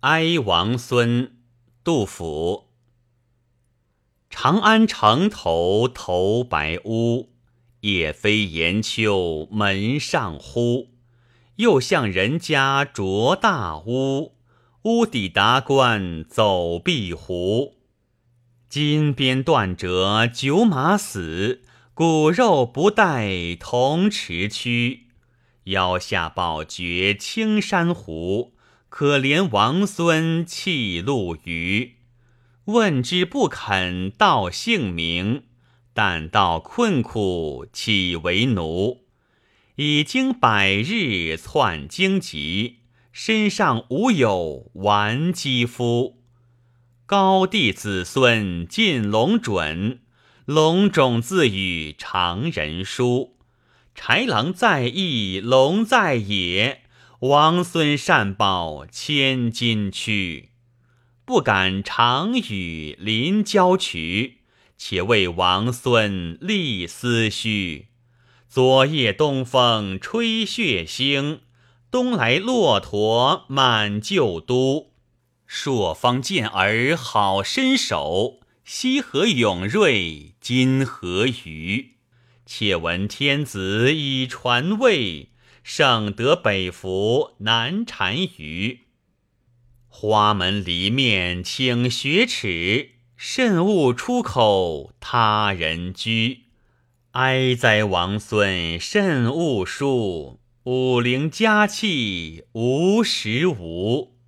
哀王孙，杜甫。长安城头头白屋，夜飞檐秋门上呼。又向人家着大屋，屋底达官走壁胡。金鞭断折九马死，骨肉不带铜池躯。腰下宝绝青山湖，可怜王孙弃路鱼。问之不肯道姓名，但道困苦岂为奴？已经百日窜荆棘，身上无有完肌肤。高帝子孙尽龙准，龙种自与常人殊。豺狼在翼，龙在野，王孙善保千金躯。不敢长与临郊渠，且为王孙立思绪。昨夜东风吹血腥，东来骆驼满旧都。朔方健儿好身手，西河勇锐今何余？且闻天子已传位，胜德北服南单于。花门离面请雪耻，慎勿出口他人居。哀哉王孙慎勿书，武陵佳气无时无。